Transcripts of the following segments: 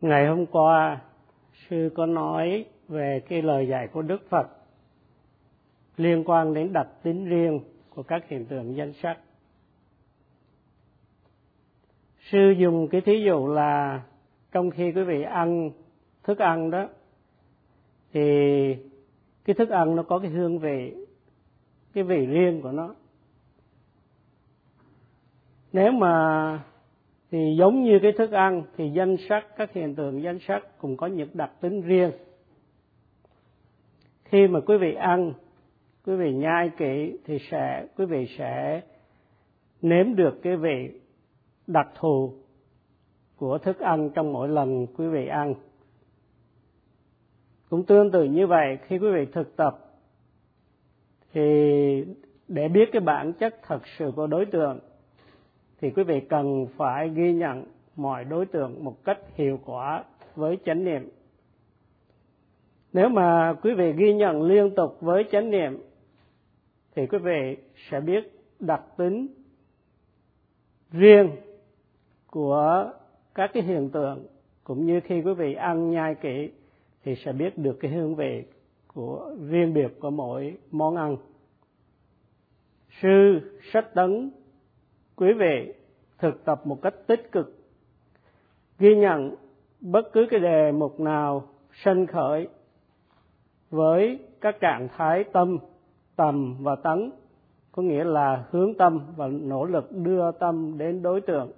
ngày hôm qua, sư có nói về cái lời dạy của đức phật liên quan đến đặc tính riêng của các hiện tượng danh sắc. Sư dùng cái thí dụ là trong khi quý vị ăn thức ăn đó, thì cái thức ăn nó có cái hương vị, cái vị riêng của nó. Nếu mà thì giống như cái thức ăn thì danh sắc, các hiện tượng danh sắc cũng có những đặc tính riêng. Khi mà quý vị ăn, quý vị nhai kỹ thì sẽ, quý vị sẽ nếm được cái vị đặc thù của thức ăn trong mỗi lần quý vị ăn. Cũng tương tự như vậy, khi quý vị thực tập thì để biết cái bản chất thật sự của đối tượng thì quý vị cần phải ghi nhận mọi đối tượng một cách hiệu quả với chánh niệm. Nếu mà quý vị ghi nhận liên tục với chánh niệm, thì quý vị sẽ biết đặc tính riêng của các cái hiện tượng. Cũng như khi quý vị ăn nhai kỹ, thì sẽ biết được cái hương vị của riêng biệt của mỗi món ăn. Sư, sách tấn quý vị thực tập một cách tích cực. Ghi nhận bất cứ cái đề mục nào sanh khởi với các trạng thái tâm, tầm và tấn, có nghĩa là hướng tâm và nỗ lực đưa tâm đến đối tượng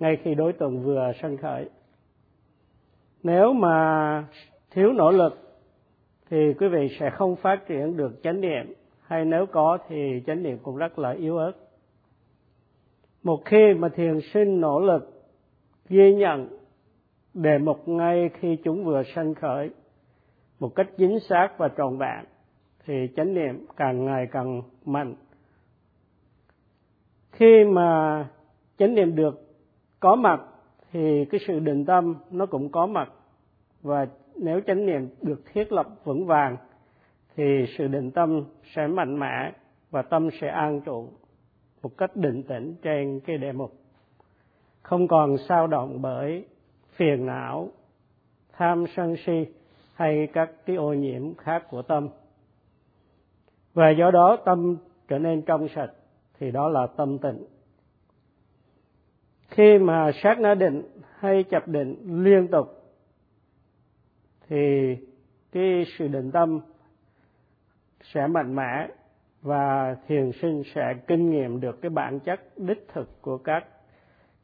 ngay khi đối tượng vừa sanh khởi. Nếu mà thiếu nỗ lực thì quý vị sẽ không phát triển được chánh niệm, hay nếu có thì chánh niệm cũng rất là yếu ớt một khi mà thiền sinh nỗ lực ghi nhận đề mục ngay khi chúng vừa sanh khởi một cách chính xác và trọn vẹn, thì chánh niệm càng ngày càng mạnh. Khi mà chánh niệm được có mặt, thì cái sự định tâm nó cũng có mặt. Và nếu chánh niệm được thiết lập vững vàng, thì sự định tâm sẽ mạnh mẽ và tâm sẽ an trụ một cách định tĩnh trên cái đề mục. Không còn sao động bởi phiền não, tham sân si hay các cái ô nhiễm khác của tâm. Và do đó tâm trở nên trong sạch, thì đó là tâm tịnh. Khi mà sát na định hay chập định liên tục, thì cái sự định tâm sẽ mạnh mẽ và thiền sinh sẽ kinh nghiệm được cái bản chất đích thực của các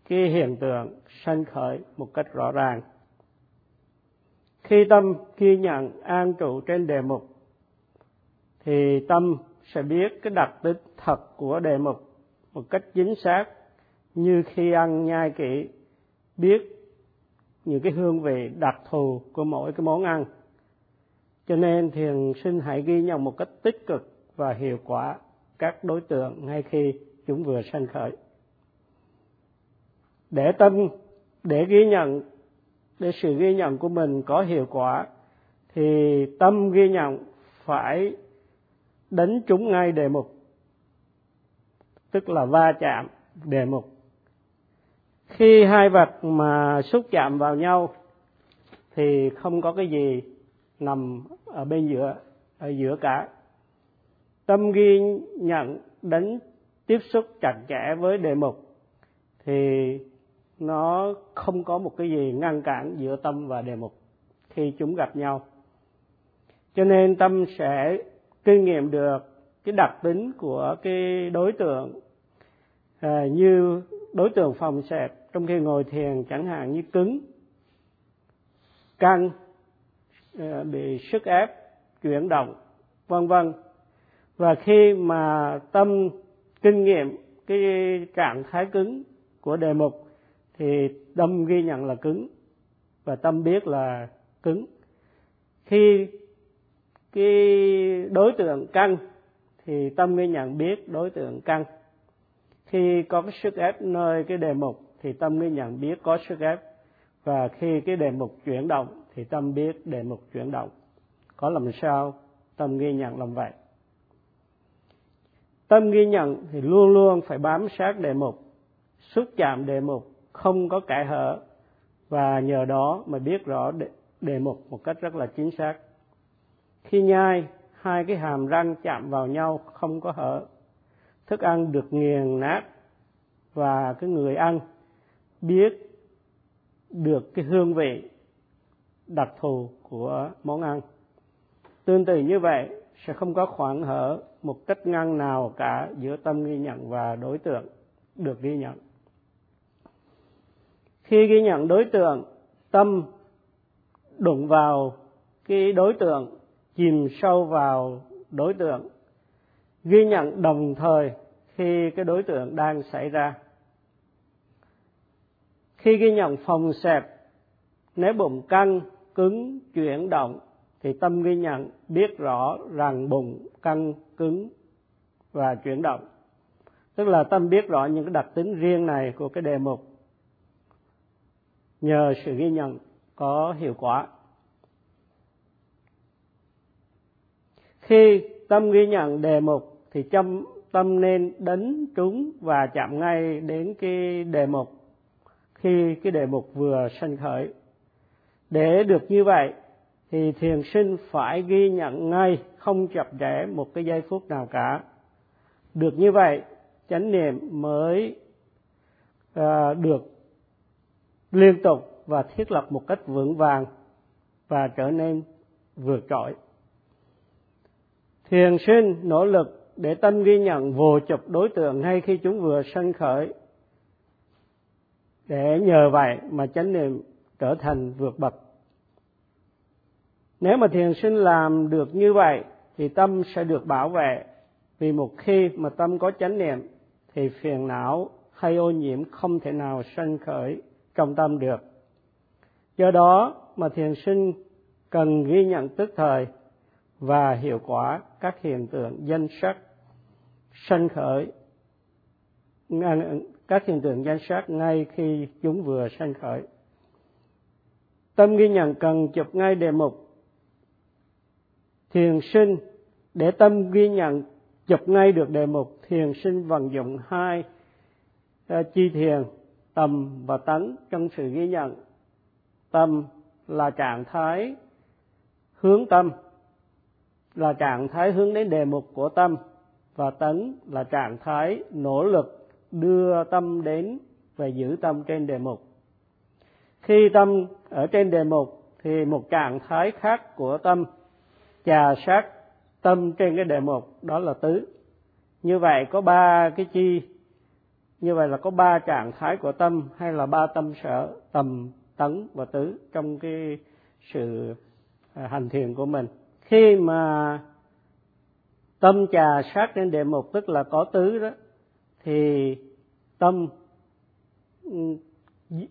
cái hiện tượng sanh khởi một cách rõ ràng. Khi tâm ghi nhận an trụ trên đề mục, thì tâm sẽ biết cái đặc tính thật của đề mục một cách chính xác. Như khi ăn nhai kỹ, biết những cái hương vị đặc thù của mỗi cái món ăn. Cho nên thiền sinh hãy ghi nhận một cách tích cực và hiệu quả các đối tượng ngay khi chúng vừa sanh khởi. Để tâm, để ghi nhận, để sự ghi nhận của mình có hiệu quả, thì tâm ghi nhận phải đánh trúng ngay đề mục, tức là va chạm đề mục. Khi hai vật mà xúc chạm vào nhau thì không có cái gì nằm ở bên giữa, ở giữa cả tâm ghi nhận đến tiếp xúc chặt chẽ với đề mục thì nó không có một cái gì ngăn cản giữa tâm và đề mục khi chúng gặp nhau. Cho nên tâm sẽ kinh nghiệm được cái đặc tính của cái đối tượng à, như đối tượng phòng xẹp trong khi ngồi thiền chẳng hạn như cứng căng à, bị sức ép chuyển động vân vân và khi mà tâm kinh nghiệm cái trạng thái cứng của đề mục, thì tâm ghi nhận là cứng và tâm biết là cứng. Khi cái đối tượng căng, thì tâm ghi nhận biết đối tượng căng. Khi có cái sức ép nơi cái đề mục, thì tâm ghi nhận biết có sức ép. Và khi cái đề mục chuyển động, thì tâm biết đề mục chuyển động. Có làm sao, tâm ghi nhận làm vậy tâm ghi nhận thì luôn luôn phải bám sát đề mục. Xúc chạm đề mục không có kẻ hở. Và nhờ đó mà biết rõ đề, đề mục một cách rất là chính xác. Khi nhai hai cái hàm răng chạm vào nhau không có hở. Thức ăn được nghiền nát và cái người ăn biết được cái hương vị đặc thù của món ăn. Tương tự như vậy sẽ không có khoảng hở một cách ngăn nào cả giữa tâm ghi nhận và đối tượng được ghi nhận. Khi ghi nhận đối tượng, tâm đụng vào cái đối tượng, chìm sâu vào đối tượng, ghi nhận đồng thời khi cái đối tượng đang xảy ra. Khi ghi nhận phòng xẹp nếu bụng căng, cứng, chuyển động thì tâm ghi nhận, biết rõ rằng bụng, căng, cứng và chuyển động. Tức là tâm biết rõ những cái đặc tính riêng này của cái đề mục. Nhờ sự ghi nhận có hiệu quả. Khi tâm ghi nhận đề mục, thì tâm tâm nên đánh trúng và chạm ngay đến cái đề mục. Khi cái đề mục vừa sanh khởi. Để được như vậy thì thiền sinh phải ghi nhận ngay không chập trễ một cái giây phút nào cả. Được như vậy chánh niệm mới uh, được liên tục và thiết lập một cách vững vàng và trở nên vượt trội. Thiền sinh nỗ lực để tâm ghi nhận vô chụp đối tượng ngay khi chúng vừa sanh khởi. Để nhờ vậy mà chánh niệm trở thành vượt bậc nếu mà thiền sinh làm được như vậy, thì tâm sẽ được bảo vệ. Vì một khi mà tâm có chánh niệm, thì phiền não hay ô nhiễm không thể nào sanh khởi trong tâm được. Do đó mà thiền sinh cần ghi nhận tức thời và hiệu quả các hiện tượng danh sắc sanh khởi các hiện tượng danh sắc ngay khi chúng vừa sanh khởi. Tâm ghi nhận cần chụp ngay đề mục thiền sinh, để tâm ghi nhận, chụp ngay được đề mục thiền sinh vận dụng hai ờ, chi thiền tâm và tấn trong sự ghi nhận. Tâm là trạng thái hướng tâm, là trạng thái hướng đến đề mục của tâm, và tấn là trạng thái nỗ lực đưa tâm đến và giữ tâm trên đề mục. Khi tâm ở trên đề mục, thì một trạng thái khác của tâm trà sát tâm trên cái đề mục, đó là tứ. Như vậy có ba cái chi? Như vậy là có ba trạng thái của tâm hay là ba tâm sở, tầm, tấn và tứ trong cái sự à, hành thiền của mình? Khi mà tâm trà sát trên đề mục, tức là có tứ đó, thì tâm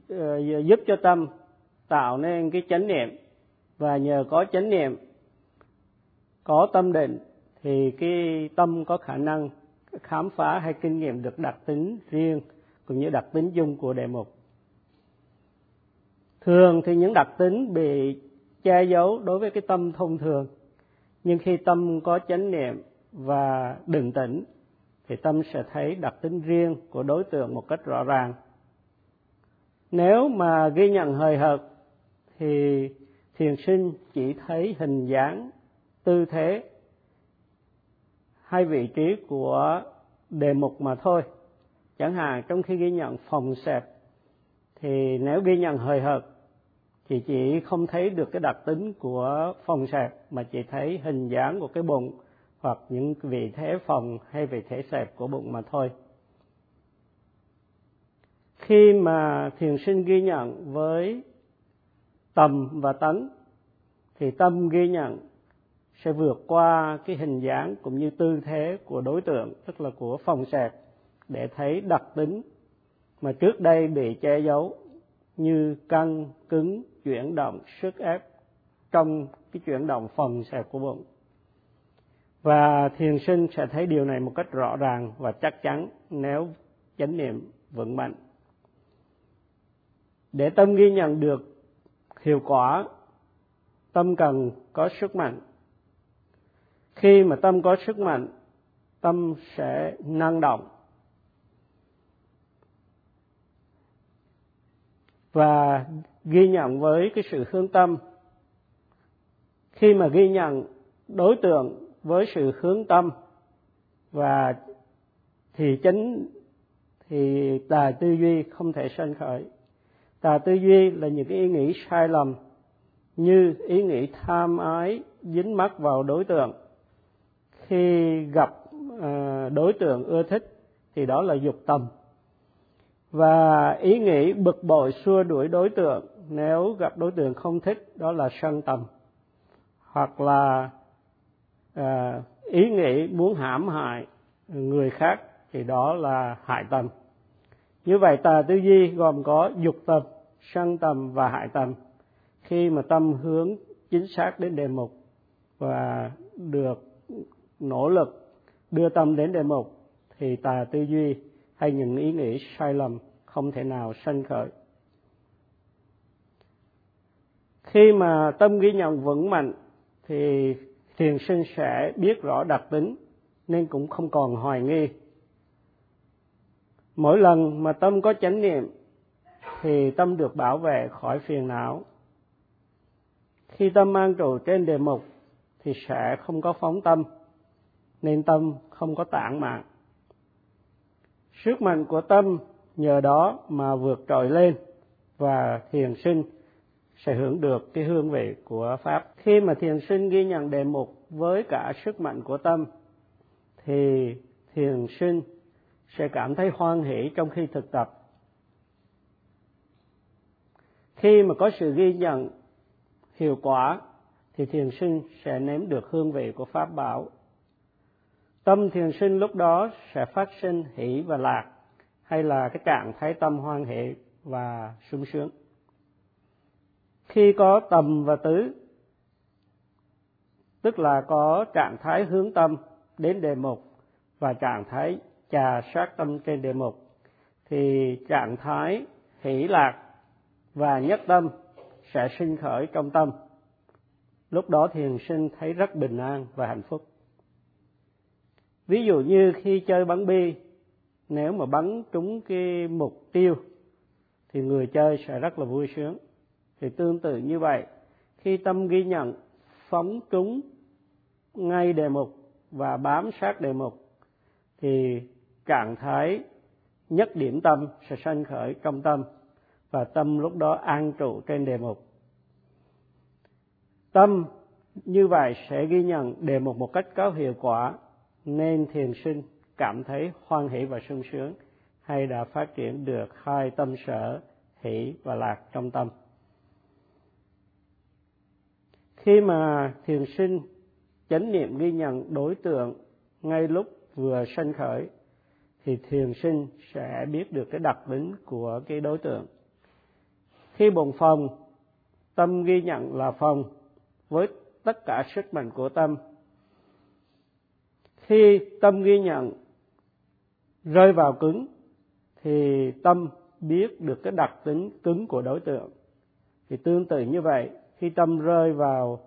ờ, giúp cho tâm tạo nên cái chánh niệm. Và nhờ có chánh niệm có tâm định thì cái tâm có khả năng khám phá hay kinh nghiệm được đặc tính riêng cũng như đặc tính chung của đề mục. Thường thì những đặc tính bị che giấu đối với cái tâm thông thường, nhưng khi tâm có chánh niệm và định tĩnh thì tâm sẽ thấy đặc tính riêng của đối tượng một cách rõ ràng. Nếu mà ghi nhận hời hợt thì thiền sinh chỉ thấy hình dáng tư thế hay vị trí của đề mục mà thôi. Chẳng hạn, trong khi ghi nhận phòng xẹp, thì nếu ghi nhận hời hợt, thì chỉ không thấy được cái đặc tính của phòng xẹp, mà chỉ thấy hình dáng của cái bụng hoặc những vị thế phòng hay vị thế xẹp của bụng mà thôi. Khi mà thiền sinh ghi nhận với tầm và tấn thì tâm ghi nhận sẽ vượt qua cái hình dáng cũng như tư thế của đối tượng, tức là của phòng sạc, để thấy đặc tính mà trước đây bị che giấu như căng, cứng, chuyển động, sức ép trong cái chuyển động phòng sạc của bụng. Và thiền sinh sẽ thấy điều này một cách rõ ràng và chắc chắn nếu chánh niệm vững mạnh. Để tâm ghi nhận được hiệu quả, tâm cần có sức mạnh khi mà tâm có sức mạnh, tâm sẽ năng động. Và ghi nhận với cái sự hướng tâm. Khi mà ghi nhận đối tượng với sự hướng tâm, và thì chính, thì tà tư duy không thể sanh khởi. Tà tư duy là những cái ý nghĩ sai lầm, như ý nghĩ tham ái, dính mắc vào đối tượng khi gặp ờ, đối tượng ưa thích thì đó là dục tâm. Và ý nghĩ bực bội xua đuổi đối tượng nếu gặp đối tượng không thích đó là sân tâm hoặc là à, ý nghĩ muốn hãm hại người khác thì đó là hại tâm. Như vậy tà tư duy gồm có dục tâm sân tâm và hại tâm. Khi mà tâm hướng chính xác đến đề mục và được nỗ lực đưa tâm đến đề mục, thì tà tư duy hay những ý nghĩ sai lầm không thể nào sanh khởi. Khi mà tâm ghi nhận vững mạnh, thì thiền sinh sẽ biết rõ đặc tính nên cũng không còn hoài nghi. Mỗi lần mà tâm có chánh niệm, thì tâm được bảo vệ khỏi phiền não. Khi tâm mang trụ trên đề mục, thì sẽ không có phóng tâm nên tâm không có tản mạng sức mạnh của tâm nhờ đó mà vượt trội lên và thiền sinh sẽ hưởng được cái hương vị của pháp. Khi mà thiền sinh ghi nhận đề mục với cả sức mạnh của tâm, thì thiền sinh sẽ cảm thấy hoan hỷ trong khi thực tập. Khi mà có sự ghi nhận hiệu quả, thì thiền sinh sẽ nếm được hương vị của pháp bảo tâm thiền sinh lúc đó sẽ phát sinh hỷ và lạc, hay là cái trạng thái tâm hoan hệ và sung sướng. Khi có tầm và tứ, tức là có trạng thái hướng tâm đến đề mục và trạng thái trà sát tâm trên đề mục, thì trạng thái hỷ lạc và nhất tâm sẽ sinh khởi trong tâm. Lúc đó thiền sinh thấy rất bình an và hạnh phúc ví dụ như khi chơi bắn bi, nếu mà bắn trúng cái mục tiêu, thì người chơi sẽ rất là vui sướng. Thì tương tự như vậy, khi tâm ghi nhận phóng trúng ngay đề mục và bám sát đề mục, thì trạng thái nhất điểm tâm sẽ sanh khởi trong tâm và tâm lúc đó an trụ trên đề mục. Tâm như vậy sẽ ghi nhận đề mục một cách có hiệu quả nên thiền sinh, cảm thấy hoan hỷ và sung sướng, hay đã phát triển được hai tâm sở, hỷ và lạc trong tâm. Khi mà thiền sinh, chánh niệm ghi nhận đối tượng ngay lúc vừa sanh khởi, thì thiền sinh sẽ biết được cái đặc tính của cái đối tượng. Khi bồn phòng tâm ghi nhận là phòng với tất cả sức mạnh của tâm khi tâm ghi nhận rơi vào cứng, thì tâm biết được cái đặc tính cứng của đối tượng. Thì tương tự như vậy, khi tâm rơi vào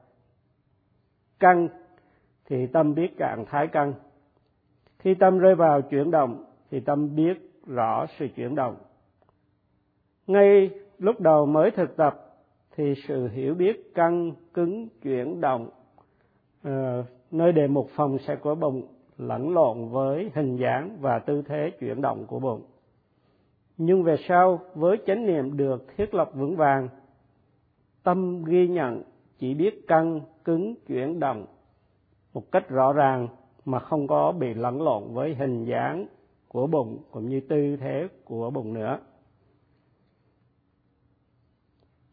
căng, thì tâm biết trạng thái căng. Khi tâm rơi vào chuyển động, thì tâm biết rõ sự chuyển động. Ngay lúc đầu mới thực tập, thì sự hiểu biết căng, cứng, chuyển động ờ, nơi đề mục phòng sẽ có bụng lẫn lộn với hình dáng và tư thế chuyển động của bụng. Nhưng về sau, với chánh niệm được thiết lập vững vàng, tâm ghi nhận chỉ biết căng, cứng, chuyển động một cách rõ ràng mà không có bị lẫn lộn với hình dáng của bụng cũng như tư thế của bụng nữa.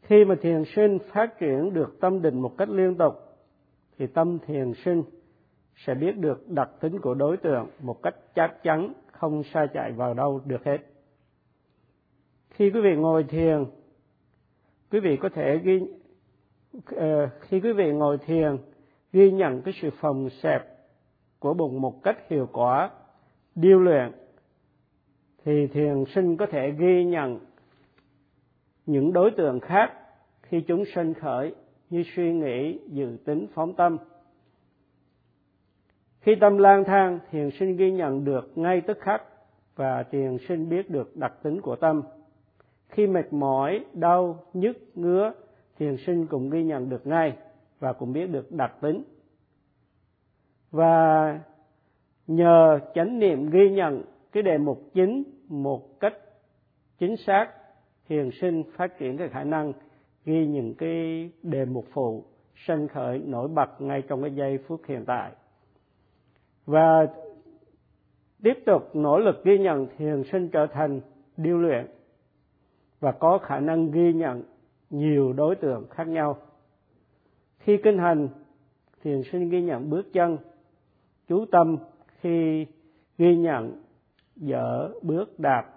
Khi mà thiền sinh phát triển được tâm định một cách liên tục thì tâm thiền sinh sẽ biết được đặc tính của đối tượng một cách chắc chắn, không sai chạy vào đâu được hết. Khi quý vị ngồi thiền, quý vị có thể ghi ờ, khi quý vị ngồi thiền, ghi nhận cái sự phòng xẹp của bụng một cách hiệu quả, điêu luyện, thì thiền sinh có thể ghi nhận những đối tượng khác khi chúng sinh khởi như suy nghĩ, dự tính, phóng tâm. Khi tâm lang thang, thiền sinh ghi nhận được ngay tức khắc và thiền sinh biết được đặc tính của tâm. Khi mệt mỏi, đau, nhức, ngứa, thiền sinh cũng ghi nhận được ngay và cũng biết được đặc tính. Và nhờ chánh niệm ghi nhận cái đề mục chính một cách chính xác, thiền sinh phát triển cái khả năng ghi những cái đề mục phụ sanh khởi nổi bật ngay trong cái giây phút hiện tại. Và tiếp tục nỗ lực ghi nhận thiền sinh trở thành điêu luyện và có khả năng ghi nhận nhiều đối tượng khác nhau. Khi kinh hành thiền sinh ghi nhận bước chân, chú tâm khi ghi nhận dở bước đạp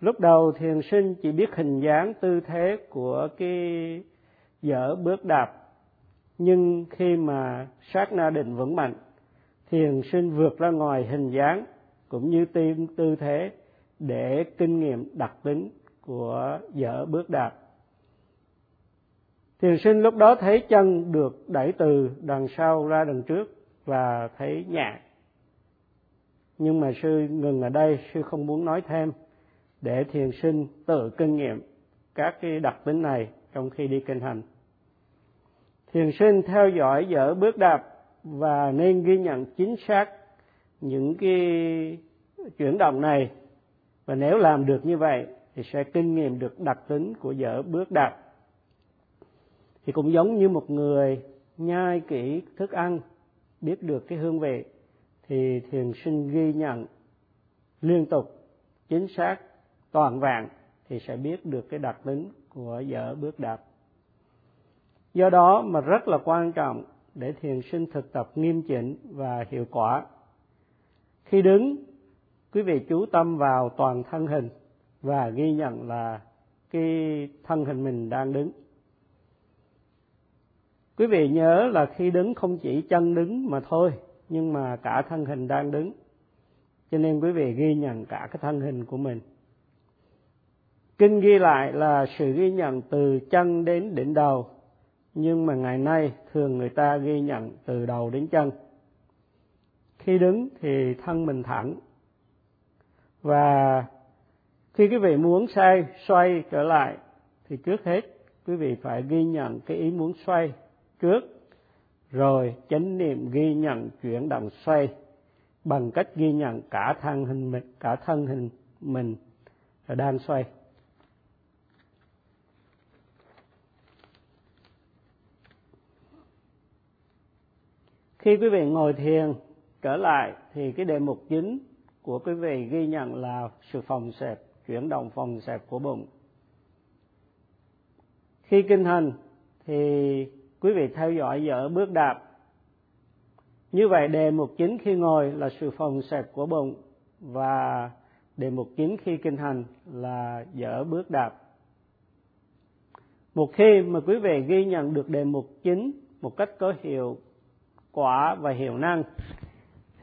lúc đầu thiền sinh chỉ biết hình dáng tư thế của cái dở bước đạp, nhưng khi mà sát na định vững mạnh, thiền sinh vượt ra ngoài hình dáng cũng như tim tư thế để kinh nghiệm đặc tính của dở bước đạp. Thiền sinh lúc đó thấy chân được đẩy từ đằng sau ra đằng trước và thấy nhẹ. Nhưng mà sư ngừng ở đây, sư không muốn nói thêm để thiền sinh tự kinh nghiệm các cái đặc tính này trong khi đi kinh hành. Thiền sinh theo dõi dở bước đạp và nên ghi nhận chính xác những cái chuyển động này. Và nếu làm được như vậy thì sẽ kinh nghiệm được đặc tính của dở bước đạp. Thì cũng giống như một người nhai kỹ thức ăn, biết được cái hương vị, thì thiền sinh ghi nhận liên tục chính xác toàn vẹn thì sẽ biết được cái đặc tính của dở bước đạp. Do đó mà rất là quan trọng để thiền sinh thực tập nghiêm chỉnh và hiệu quả. Khi đứng, quý vị chú tâm vào toàn thân hình và ghi nhận là cái thân hình mình đang đứng. Quý vị nhớ là khi đứng không chỉ chân đứng mà thôi, nhưng mà cả thân hình đang đứng. Cho nên quý vị ghi nhận cả cái thân hình của mình kinh ghi lại là sự ghi nhận từ chân đến đỉnh đầu. Nhưng mà ngày nay, thường người ta ghi nhận từ đầu đến chân. Khi đứng thì thân mình thẳng. Và khi quý vị muốn xoay xoay trở lại, thì trước hết, quý vị phải ghi nhận cái ý muốn xoay trước. Rồi, chánh niệm ghi nhận chuyển động xoay bằng cách ghi nhận cả thân hình mình, cả thân hình mình đang xoay. Khi quý vị ngồi thiền, trở lại, thì cái đề mục chính của quý vị ghi nhận là sự phòng xẹp, chuyển động phòng xẹp của bụng. Khi kinh hành, thì quý vị theo dõi dở bước đạp. Như vậy, đề mục chính khi ngồi là sự phòng xẹp của bụng và đề mục chính khi kinh hành là dở bước đạp. Một khi mà quý vị ghi nhận được đề mục chính một cách có hiệu quả và hiệu năng,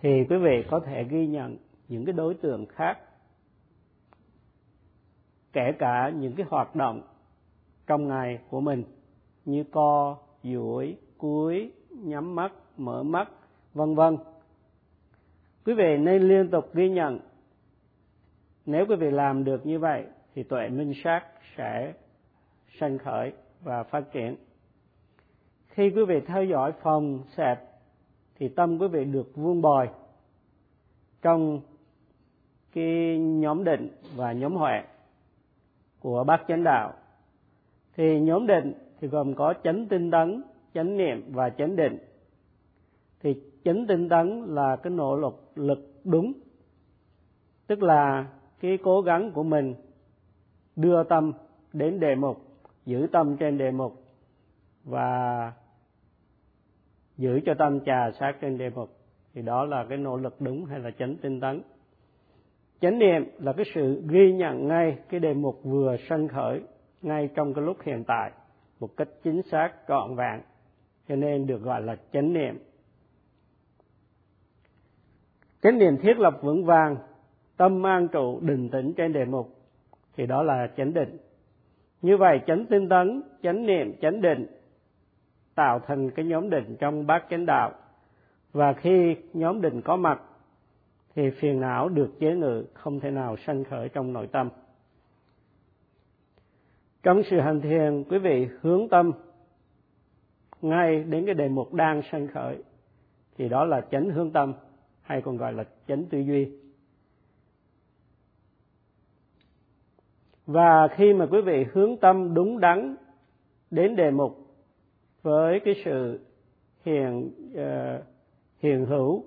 thì quý vị có thể ghi nhận những cái đối tượng khác, kể cả những cái hoạt động trong ngày của mình như co, duỗi cúi nhắm mắt, mở mắt, vân vân. Quý vị nên liên tục ghi nhận. Nếu quý vị làm được như vậy, thì tuệ minh sát sẽ sanh khởi và phát triển. Khi quý vị theo dõi phòng xẹp thì tâm quý vị được vuông bồi trong cái nhóm định và nhóm huệ của bát chánh đạo. Thì nhóm định thì gồm có chánh tinh tấn, chánh niệm và chánh định. Thì chánh tinh tấn là cái nỗ lực lực đúng, tức là cái cố gắng của mình đưa tâm đến đề mục, giữ tâm trên đề mục và giữ cho tâm trà sát trên đề mục thì đó là cái nỗ lực đúng hay là chánh tinh tấn? Chánh niệm là cái sự ghi nhận ngay cái đề mục vừa sanh khởi ngay trong cái lúc hiện tại một cách chính xác, trọn vẹn, cho nên được gọi là chánh niệm. Chánh niệm thiết lập vững vàng, tâm an trụ, định tĩnh trên đề mục thì đó là chánh định. Như vậy, chánh tinh tấn, chánh niệm, chánh định tạo thành cái nhóm định trong bát chánh đạo. Và khi nhóm định có mặt, thì phiền não được chế ngự, không thể nào sanh khởi trong nội tâm. Trong sự hành thiền, quý vị hướng tâm ngay đến cái đề mục đang sanh khởi, thì đó là chánh hướng tâm, hay còn gọi là chánh tư duy. Và khi mà quý vị hướng tâm đúng đắn đến đề mục với cái sự hiện uh, ờ, hiện hữu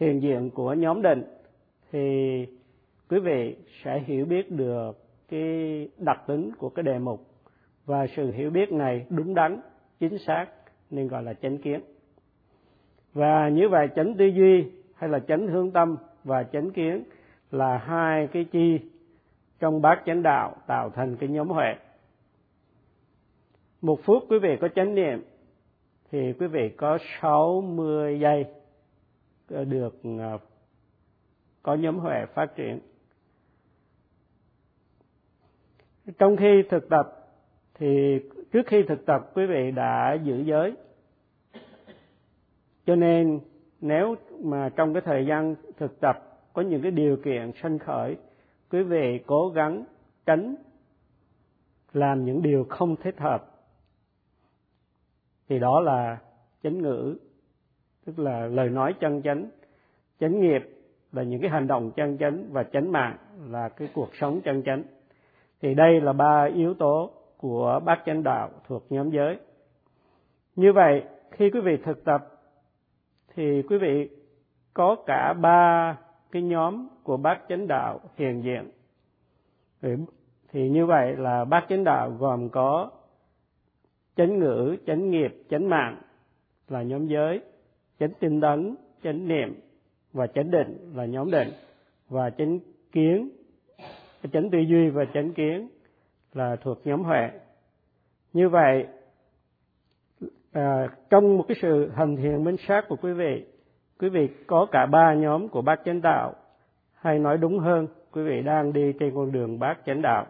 hiện diện của nhóm định thì quý vị sẽ hiểu biết được cái đặc tính của cái đề mục. Và sự hiểu biết này đúng đắn chính xác nên gọi là chánh kiến. Và như vậy chánh tư duy hay là chánh hướng tâm và chánh kiến là hai cái chi trong bát chánh đạo tạo thành cái nhóm huệ. Một phút quý vị có chánh niệm thì quý vị có 60 giây ờ, được ờ, có nhóm huệ phát triển. Trong khi thực tập, thì trước khi thực tập, quý vị đã giữ giới. Cho nên, nếu mà trong cái thời gian thực tập có những cái điều kiện sanh khởi, quý vị cố gắng tránh làm những điều không thích hợp thì đó là chánh ngữ, tức là lời nói chân chánh. Chánh nghiệp là những cái hành động chân chánh và chánh mạng là cái cuộc sống chân chánh. Thì đây là ba yếu tố của bát chánh đạo thuộc nhóm giới. Như vậy, khi quý vị thực tập, thì quý vị có cả ba cái nhóm của bát chánh đạo hiện diện. Thì như vậy là bát chánh đạo gồm có chánh ngữ chánh nghiệp chánh mạng là nhóm giới chánh tinh tấn chánh niệm và chánh định là nhóm định. Và chánh kiến chánh tư duy và chánh kiến là thuộc nhóm huệ. Như vậy à, trong một cái sự hành thiền minh sát của quý vị quý vị có cả ba nhóm của bác chánh đạo. Hay nói đúng hơn quý vị đang đi trên con đường bát chánh đạo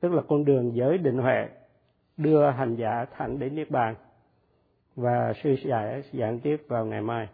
tức là con đường giới định huệ đưa hành giả thẳng đến niết bàn và sư giải giảng tiếp vào ngày mai.